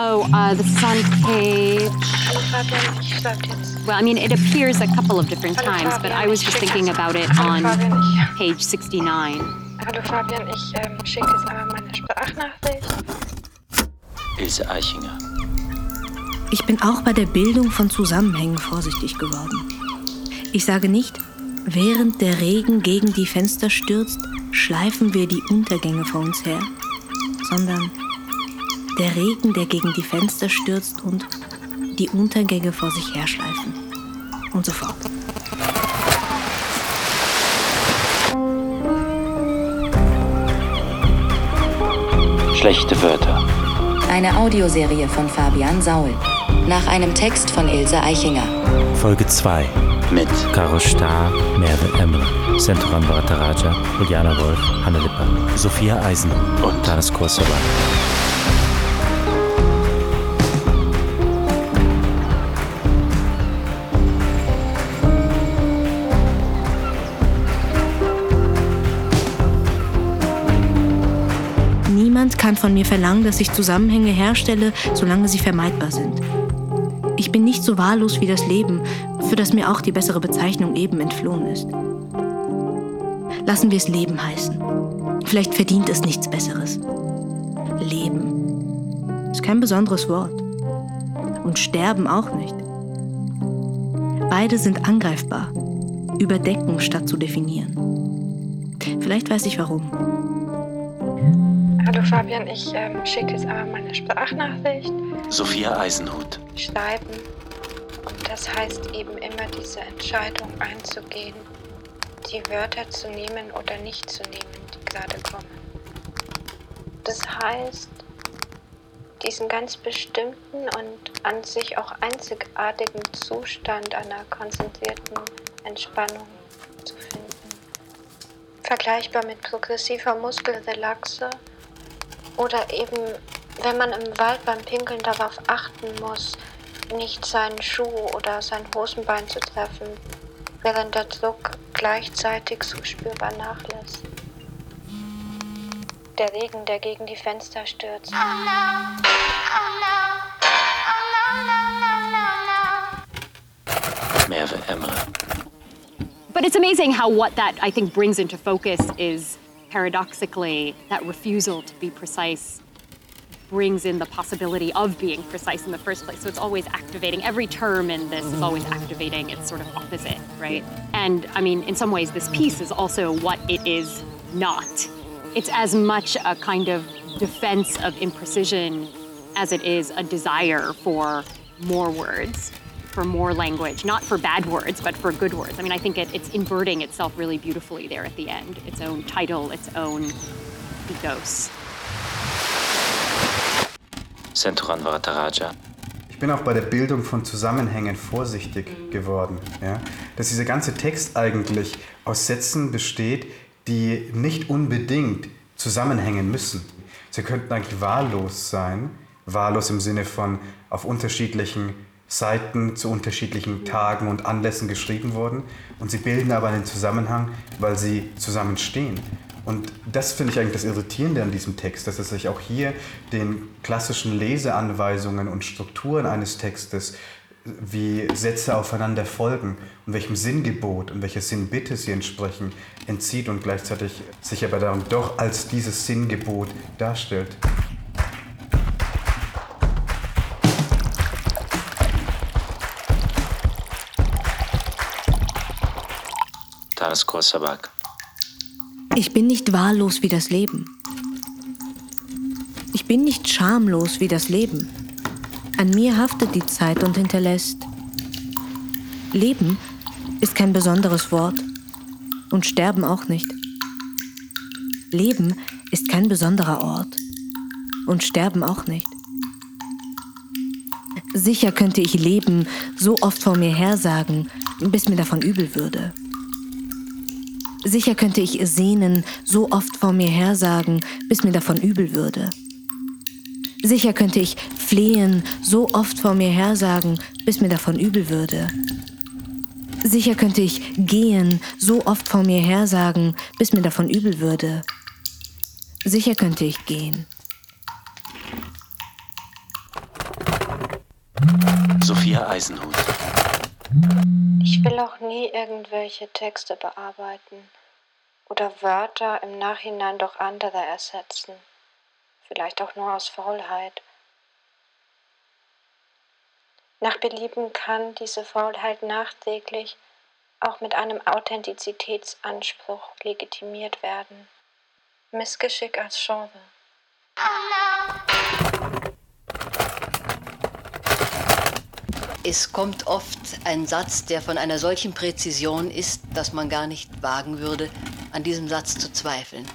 Oh, uh, is on page. Hallo Fabian, ich sag jetzt. Well, I mean, it appears a couple of different times, but I was ich just thinking about it on ich, page 69. hallo Fabian, ich ähm, schicke jetzt einmal meine Sprachnachricht. Ilse Eichinger. Ich bin auch bei der Bildung von Zusammenhängen vorsichtig geworden. Ich sage nicht, während der Regen gegen die Fenster stürzt, schleifen wir die Untergänge vor uns her, sondern der Regen, der gegen die Fenster stürzt und die Untergänge vor sich herschleifen. Und so fort. Schlechte Wörter. Eine Audioserie von Fabian Saul. Nach einem Text von Ilse Eichinger. Folge 2. Mit Caro Starr, Merve Emre, Senturan Bharataraja, Juliana Wolf, Hanne Lipper, Sophia Eisen Und? Taras Kursova. Von mir verlangen, dass ich Zusammenhänge herstelle, solange sie vermeidbar sind. Ich bin nicht so wahllos wie das Leben, für das mir auch die bessere Bezeichnung eben entflohen ist. Lassen wir es Leben heißen. Vielleicht verdient es nichts Besseres. Leben ist kein besonderes Wort. Und sterben auch nicht. Beide sind angreifbar, überdecken statt zu definieren. Vielleicht weiß ich warum. Fabian, ich ähm, schicke jetzt einmal meine Sprachnachricht. Sophia Eisenhut. Schreiben. Und das heißt eben immer diese Entscheidung einzugehen, die Wörter zu nehmen oder nicht zu nehmen, die gerade kommen. Das heißt, diesen ganz bestimmten und an sich auch einzigartigen Zustand einer konzentrierten Entspannung zu finden. Vergleichbar mit progressiver Muskelrelaxe oder eben, wenn man im Wald beim Pinkeln darauf achten muss, nicht seinen Schuh oder sein Hosenbein zu treffen, während der Druck gleichzeitig so spürbar nachlässt. Der Regen, der gegen die Fenster stürzt. Merve Emre. But it's amazing how what that I think brings into focus is paradoxically that refusal to be precise brings in the possibility of being precise in the first place. So it's always activating. Every term in this is always activating its sort of opposite, right? And I mean, in some ways, this piece is also what it is not. It's as much a kind of defense of imprecision as it is a desire for more words, for more language, not for bad words, but for good words. I mean, I think it, it's inverting itself really beautifully there at the end, its own title, its own ethos. Senturan Bharataraja. Ich bin auch bei der Bildung von Zusammenhängen vorsichtig geworden. Ja? Dass dieser ganze Text eigentlich aus Sätzen besteht, die nicht unbedingt zusammenhängen müssen. Sie könnten eigentlich wahllos sein, wahllos im Sinne von auf unterschiedlichen Seiten zu unterschiedlichen Tagen und Anlässen geschrieben worden. Und sie bilden aber einen Zusammenhang, weil sie zusammenstehen. Und das finde ich eigentlich das Irritierende an diesem Text, dass es sich auch hier den klassischen Leseanweisungen und Strukturen eines Textes, wie Sätze aufeinander folgen und welchem Sinngebot und welcher Sinnbitte sie entsprechen, entzieht und gleichzeitig sich aber dann doch als dieses Sinngebot darstellt. Taras Kursabak. Ich bin nicht wahllos wie das Leben. Ich bin nicht schamlos wie das Leben. An mir haftet die Zeit und hinterlässt. Leben ist kein besonderes Wort und Sterben auch nicht. Leben ist kein besonderer Ort und Sterben auch nicht. Sicher könnte ich Leben so oft vor mir hersagen, bis mir davon übel würde. Sicher könnte ich sehnen so oft vor mir hersagen, bis mir davon übel würde. Sicher könnte ich flehen so oft vor mir hersagen, bis mir davon übel würde. Sicher könnte ich gehen so oft vor mir hersagen, bis mir davon übel würde. Sicher könnte ich gehen. Sophia Eisenhut. Ich will auch nie irgendwelche Texte bearbeiten oder Wörter im Nachhinein durch andere ersetzen. Vielleicht auch nur aus Faulheit. Nach Belieben kann diese Faulheit nachträglich auch mit einem Authentizitätsanspruch legitimiert werden. Missgeschick als Chance. Es kommt oft ein Satz, der von einer solchen Präzision ist, dass man gar nicht wagen würde, an diesem Satz zu zweifeln.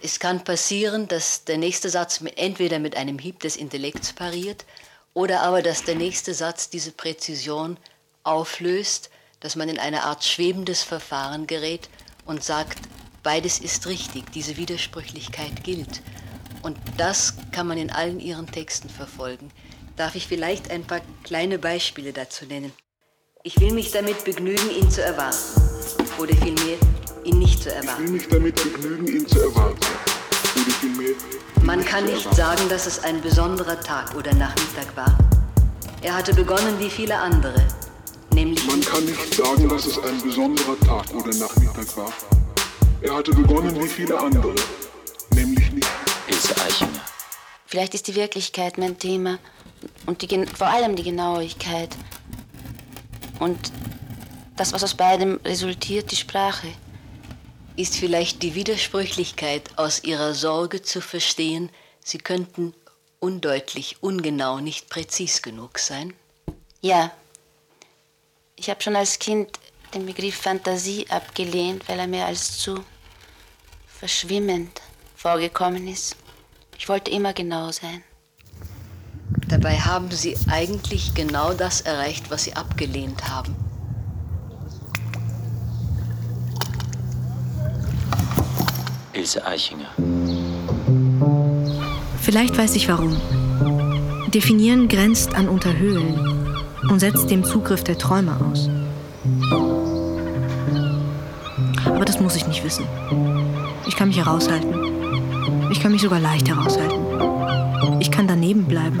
Es kann passieren, dass der nächste Satz entweder mit einem Hieb des Intellekts pariert oder aber, dass der nächste Satz diese Präzision auflöst, dass man in eine Art schwebendes Verfahren gerät und sagt, beides ist richtig, diese Widersprüchlichkeit gilt. Und das kann man in allen ihren Texten verfolgen darf ich vielleicht ein paar kleine Beispiele dazu nennen. Ich will mich damit begnügen, ihn zu erwarten. Oder vielmehr, ihn nicht zu erwarten. Ich will mich damit begnügen, ihn zu erwarten. Man kann nicht sagen, dass es ein besonderer Tag oder Nachmittag war. Er hatte begonnen wie viele andere, nämlich... Man kann nicht sagen, dass es ein besonderer Tag oder Nachmittag war. Er hatte begonnen wie viele andere, nämlich nicht... Ilse Eichinger. Vielleicht ist die Wirklichkeit mein Thema und die, vor allem die Genauigkeit. Und das, was aus beidem resultiert, die Sprache. Ist vielleicht die Widersprüchlichkeit aus ihrer Sorge zu verstehen, sie könnten undeutlich, ungenau, nicht präzis genug sein? Ja. Ich habe schon als Kind den Begriff Fantasie abgelehnt, weil er mir als zu verschwimmend vorgekommen ist. Ich wollte immer genau sein. Dabei haben Sie eigentlich genau das erreicht, was Sie abgelehnt haben. Ilse Eichinger. Vielleicht weiß ich warum. Definieren grenzt an Unterhöhlen und setzt dem Zugriff der Träume aus. Aber das muss ich nicht wissen. Ich kann mich heraushalten. Ich kann mich sogar leicht heraushalten. Ich kann daneben bleiben.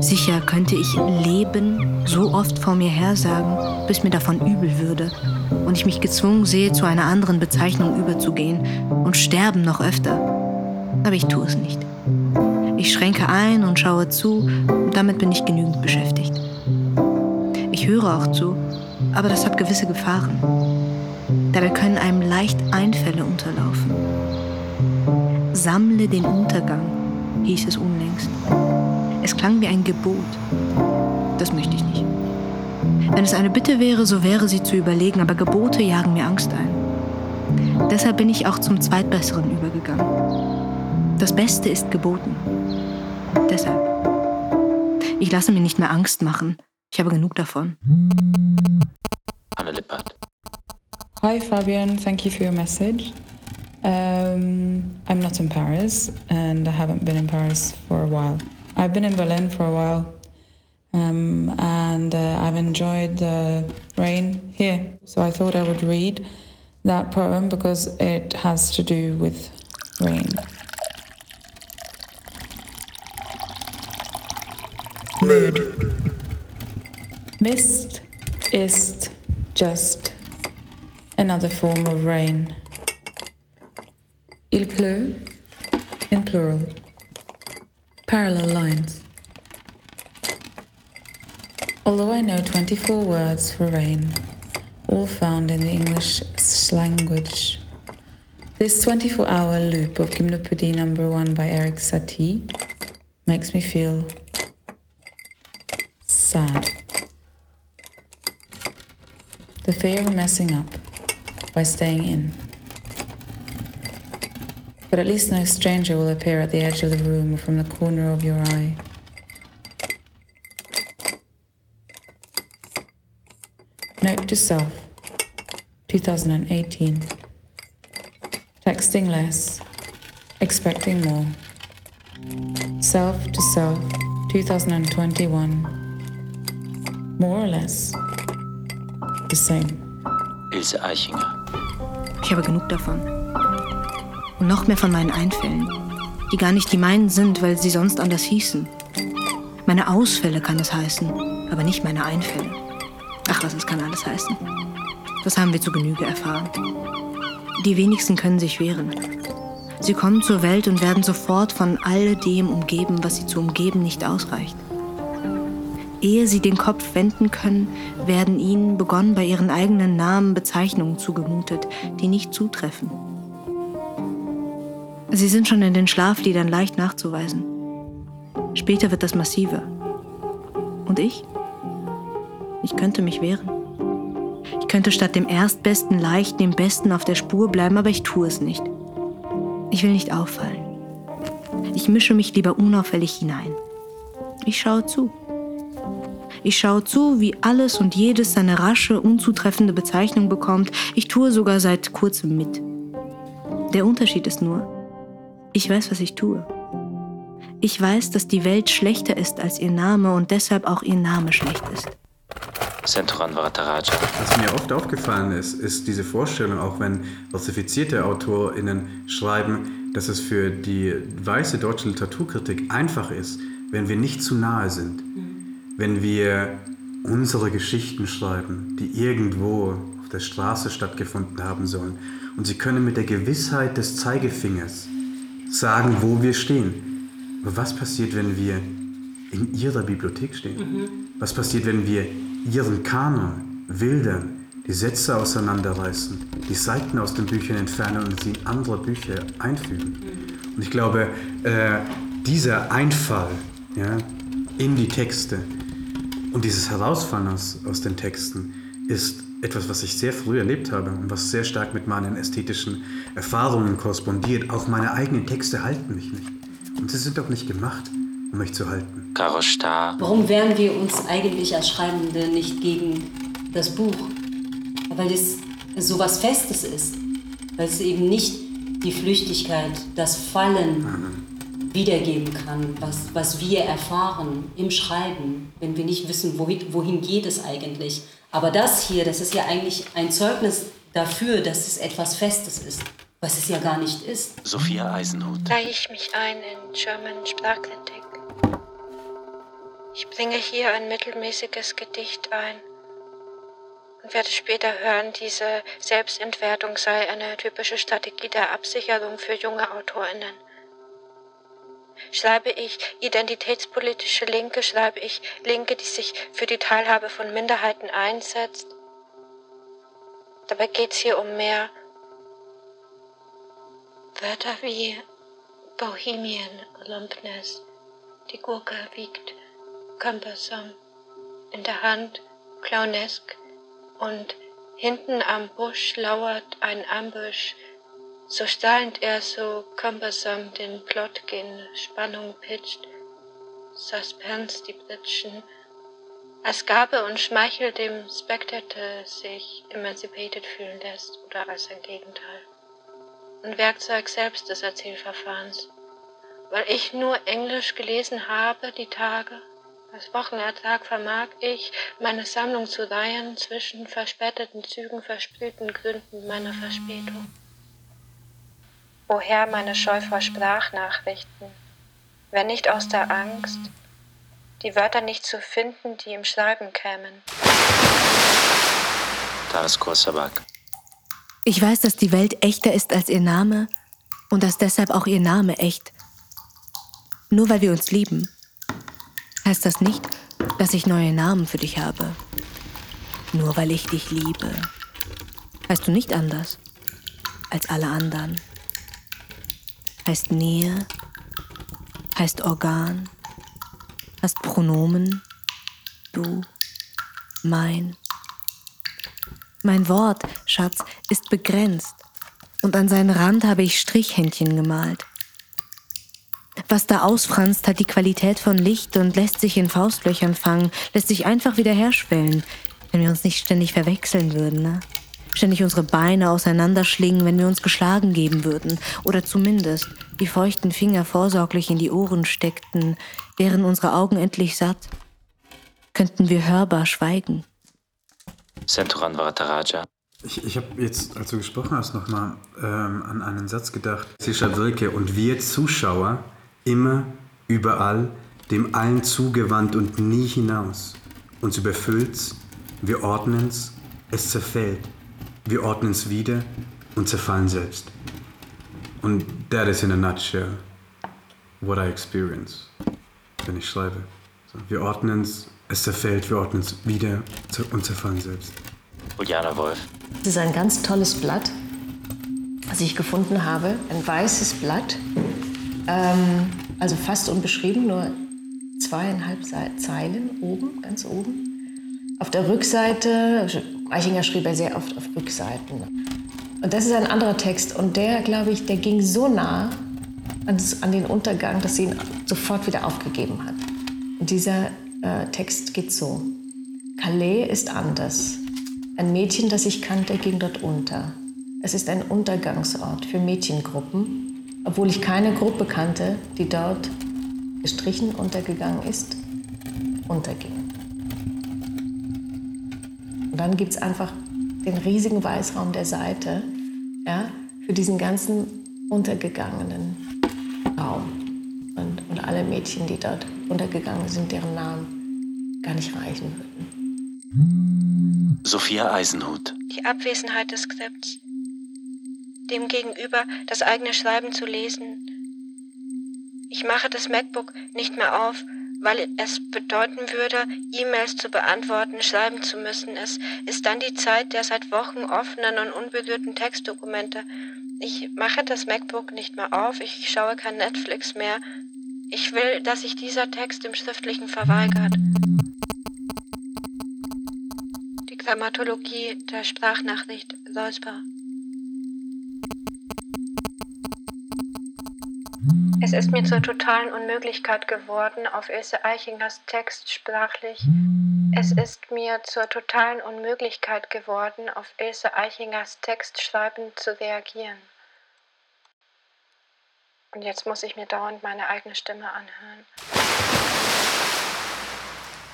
Sicher könnte ich Leben so oft vor mir her sagen, bis mir davon übel würde und ich mich gezwungen sehe, zu einer anderen Bezeichnung überzugehen und sterben noch öfter. Aber ich tue es nicht. Ich schränke ein und schaue zu und damit bin ich genügend beschäftigt. Ich höre auch zu, aber das hat gewisse Gefahren. Dabei können einem leicht Einfälle unterlaufen. Sammle den Untergang, hieß es unlängst. Es klang wie ein Gebot. Das möchte ich nicht. Wenn es eine Bitte wäre, so wäre sie zu überlegen, aber Gebote jagen mir Angst ein. Deshalb bin ich auch zum Zweitbesseren übergegangen. Das Beste ist geboten. Deshalb. Ich lasse mir nicht mehr Angst machen. Ich habe genug davon. Anne Lippert. Hi Fabian, thank you for your message. Um, I'm not in Paris and I haven't been in Paris for a while. I've been in Berlin for a while um, and uh, I've enjoyed the rain here. So I thought I would read that poem because it has to do with rain. Mood. Mist is just another form of rain. Il pleut in plural. Parallel lines. Although I know 24 words for rain, all found in the English language, this 24 hour loop of Gymnopédie number one by Eric Satie makes me feel sad. The fear of messing up by staying in. But at least no stranger will appear at the edge of the room or from the corner of your eye. Note to self 2018. Texting less, expecting more. Self to self 2021. More or less the same. Ilse Eichinger. Ich habe genug davon. Und noch mehr von meinen Einfällen, die gar nicht die meinen sind, weil sie sonst anders hießen. Meine Ausfälle kann es heißen, aber nicht meine Einfälle. Ach, was es kann alles heißen. Das haben wir zu Genüge erfahren. Die wenigsten können sich wehren. Sie kommen zur Welt und werden sofort von all dem umgeben, was sie zu umgeben nicht ausreicht. Ehe sie den Kopf wenden können, werden ihnen, begonnen bei ihren eigenen Namen, Bezeichnungen zugemutet, die nicht zutreffen. Sie sind schon in den Schlafliedern leicht nachzuweisen. Später wird das massiver. Und ich? Ich könnte mich wehren. Ich könnte statt dem Erstbesten leicht dem Besten auf der Spur bleiben, aber ich tue es nicht. Ich will nicht auffallen. Ich mische mich lieber unauffällig hinein. Ich schaue zu. Ich schaue zu, wie alles und jedes seine rasche, unzutreffende Bezeichnung bekommt. Ich tue sogar seit kurzem mit. Der Unterschied ist nur, ich weiß, was ich tue. Ich weiß, dass die Welt schlechter ist als ihr Name und deshalb auch ihr Name schlecht ist. Sentoran Varataraja. Was mir oft aufgefallen ist, ist diese Vorstellung, auch wenn falsifizierte AutorInnen schreiben, dass es für die weiße deutsche Literaturkritik einfach ist, wenn wir nicht zu nahe sind. Wenn wir unsere Geschichten schreiben, die irgendwo auf der Straße stattgefunden haben sollen. Und sie können mit der Gewissheit des Zeigefingers sagen, wo wir stehen. Aber was passiert, wenn wir in ihrer Bibliothek stehen? Was passiert, wenn wir ihren Kanon wildern, die Sätze auseinanderreißen, die Seiten aus den Büchern entfernen und sie in andere Bücher einfügen? Und ich glaube, äh, dieser Einfall ja, in die Texte und dieses Herausfallen aus, aus den Texten ist etwas, was ich sehr früh erlebt habe und was sehr stark mit meinen ästhetischen Erfahrungen korrespondiert. Auch meine eigenen Texte halten mich nicht. Und sie sind auch nicht gemacht, um mich zu halten. Karo Star. Warum wehren wir uns eigentlich als Schreibende nicht gegen das Buch? Weil es so was Festes ist. Weil es eben nicht die Flüchtigkeit, das Fallen wiedergeben kann, was, was wir erfahren im Schreiben, wenn wir nicht wissen, wohin, wohin geht es eigentlich. Aber das hier, das ist ja eigentlich ein Zeugnis dafür, dass es etwas Festes ist, was es ja gar nicht ist. Sophia Eisenhut. Reihe ich mich ein in German Sprachkritik. Ich bringe hier ein mittelmäßiges Gedicht ein und werde später hören, diese Selbstentwertung sei eine typische Strategie der Absicherung für junge AutorInnen. Schreibe ich identitätspolitische Linke, schreibe ich Linke, die sich für die Teilhabe von Minderheiten einsetzt. Dabei geht es hier um mehr Wörter wie Bohemian, Lumpness, die Gurke wiegt cumbersome, in der Hand clownesk und hinten am Busch lauert ein Ambush, so strahlend er so cumbersome den Plot gen Spannung pitcht, Suspense die Britschen, als Gabe und Schmeichel dem Spectator sich emancipated fühlen lässt oder als ein Gegenteil. Ein Werkzeug selbst des Erzählverfahrens. Weil ich nur Englisch gelesen habe die Tage, als Wochenertrag vermag ich, meine Sammlung zu reihen zwischen verspäteten Zügen, versprühten Gründen meiner Verspätung. Woher meine Scheu vor Sprachnachrichten, wenn nicht aus der Angst, die Wörter nicht zu finden, die im Schreiben kämen. Taras Korsabak. Ich weiß, dass die Welt echter ist als ihr Name und dass deshalb auch ihr Name echt. Nur weil wir uns lieben, heißt das nicht, dass ich neue Namen für dich habe. Nur weil ich dich liebe, heißt du nicht anders als alle anderen. Heißt Nähe, heißt Organ, heißt Pronomen, du, mein. Mein Wort, Schatz, ist begrenzt und an seinen Rand habe ich Strichhändchen gemalt. Was da ausfranst, hat die Qualität von Licht und lässt sich in Faustlöchern fangen, lässt sich einfach wieder herschwellen, wenn wir uns nicht ständig verwechseln würden, ne? Ständig unsere Beine auseinanderschlingen, wenn wir uns geschlagen geben würden, oder zumindest die feuchten Finger vorsorglich in die Ohren steckten, wären unsere Augen endlich satt, könnten wir hörbar schweigen. Sentoran Varataraja. Ich, ich habe jetzt, als du gesprochen hast, nochmal ähm, an einen Satz gedacht. Sisha Wilke und wir Zuschauer immer, überall, dem allen zugewandt und nie hinaus. uns überfüllt's, wir ordnen's, es zerfällt, wir ordnen's wieder und zerfallen selbst. Und that is in a nutshell what I experience, wenn ich schreibe. So, wir ordnen's, es zerfällt, wir ordnen's wieder und zerfallen selbst. Juliana Wolf. Das ist ein ganz tolles Blatt, was ich gefunden habe. Ein weißes Blatt, ähm, also fast unbeschrieben, nur zweieinhalb Zeilen oben, ganz oben. Auf der Rückseite, Eichinger schrieb er sehr oft auf Rückseiten. Und das ist ein anderer Text und der, glaube ich, der ging so nah an, den Untergang, dass sie ihn sofort wieder aufgegeben hat. Und dieser äh, Text geht so. Calais ist anders. Ein Mädchen, das ich kannte, ging dort unter. Es ist ein Untergangsort für Mädchengruppen, obwohl ich keine Gruppe kannte, die dort gestrichen untergegangen ist, unterging. Dann gibt es einfach den riesigen Weißraum der Seite ja, für diesen ganzen untergegangenen Raum. Und, und alle Mädchen, die dort untergegangen sind, deren Namen gar nicht reichen würden. Sophia Eisenhut. Die Abwesenheit des Skripts. Demgegenüber das eigene Schreiben zu lesen. Ich mache das MacBook nicht mehr auf, weil es bedeuten würde, E-Mails zu beantworten, schreiben zu müssen. Es ist dann die Zeit der seit Wochen offenen und unberührten Textdokumente. Ich mache das MacBook nicht mehr auf, ich schaue kein Netflix mehr. Ich will, dass sich dieser Text im Schriftlichen verweigert. Die Grammatologie der Sprachnachricht Räusper. Es ist mir zur totalen Unmöglichkeit geworden, auf Ilse Eichingers Text sprachlich. Es ist mir zur totalen Unmöglichkeit geworden, auf Ilse Eichingers Text schreibend zu reagieren. Und jetzt muss ich mir dauernd meine eigene Stimme anhören.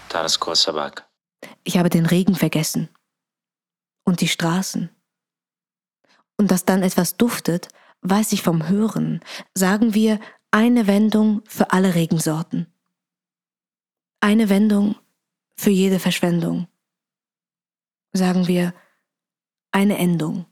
Taras Korsabak. Ich habe den Regen vergessen. Und die Straßen. Und dass dann etwas duftet, weiß ich vom Hören. Sagen wir eine Wendung für alle Regensorten. Eine Wendung für jede Verschwendung. Sagen wir eine Endung.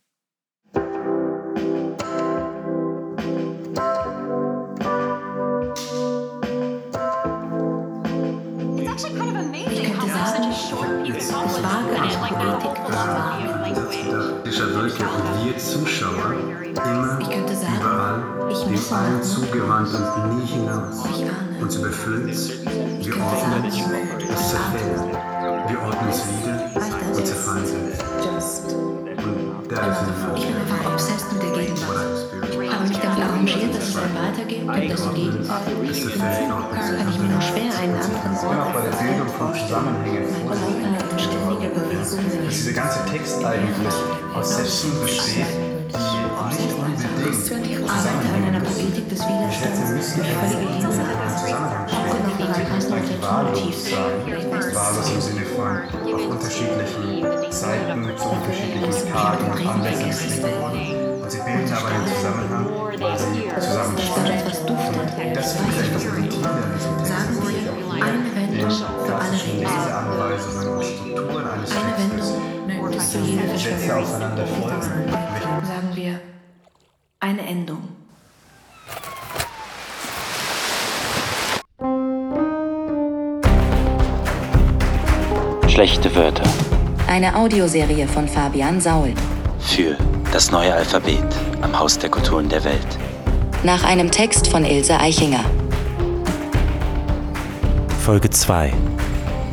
Dieser Wolke und wir Zuschauer immer, überall, dem allen zugewandt und nie hinaus. Uns überfüllt, wir ordnen, es zerfällt. Wir ordnen es wieder und zerfallen selbst. Und da ist Ich bin einfach obsessed mit der Gegenwart. Habe mich damit arrangiert, dass es dann weitergeht und dass im Gegenwart kann ich mir nur schwer einen anderen Ort auch bei der Bildung von Zusammenhängen Bewegung dass dieser ganze Text eigentlich aus Sätzen besteht, die nicht unbedingt Arbeite an einer Poetik des Widerstands durch völlige Hingabe. Aufgenommen in Kassennote wahllos im Sinne von auf unterschiedlichen Seiten zu unterschiedlichen Tagen und Anlässen geschrieben. Und sie bilden aber einen Zusammenhang, weil sie zusammenspielen. Und das finde ich etwas Intimer an diesem Text. Sagen wir eine Wendung für alle Leseanweisungen und Strukturen eines Textes, Sätze Verschwörung. aufeinander folgen. Eine Endung. Schlechte Wörter. Eine Audioserie von Fabian Saul. Für das neue Alphabet am Haus der Kulturen der Welt. Nach einem Text von Ilse Eichinger. Folge 2.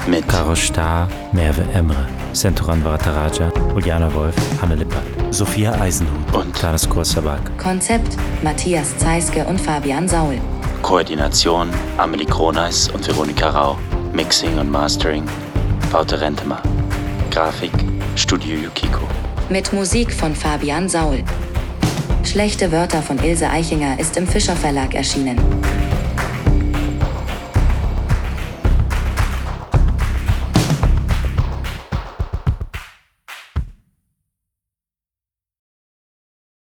Mit Karo Starr, Merve Emre, Senturan Varataraja, Juliana Wolf, Hanne Lippert, Sophia Eisenhut Und Taras Korsabak. Konzept Matthias Zeiske und Fabian Saul. Koordination Amelie Kroneis und Veronika Rau. Mixing und Mastering Wouter Rentemer. Grafik Studio Yukiko. Mit Musik von Fabian Saul. Schlechte Wörter von Ilse Eichinger ist im Fischer Verlag erschienen.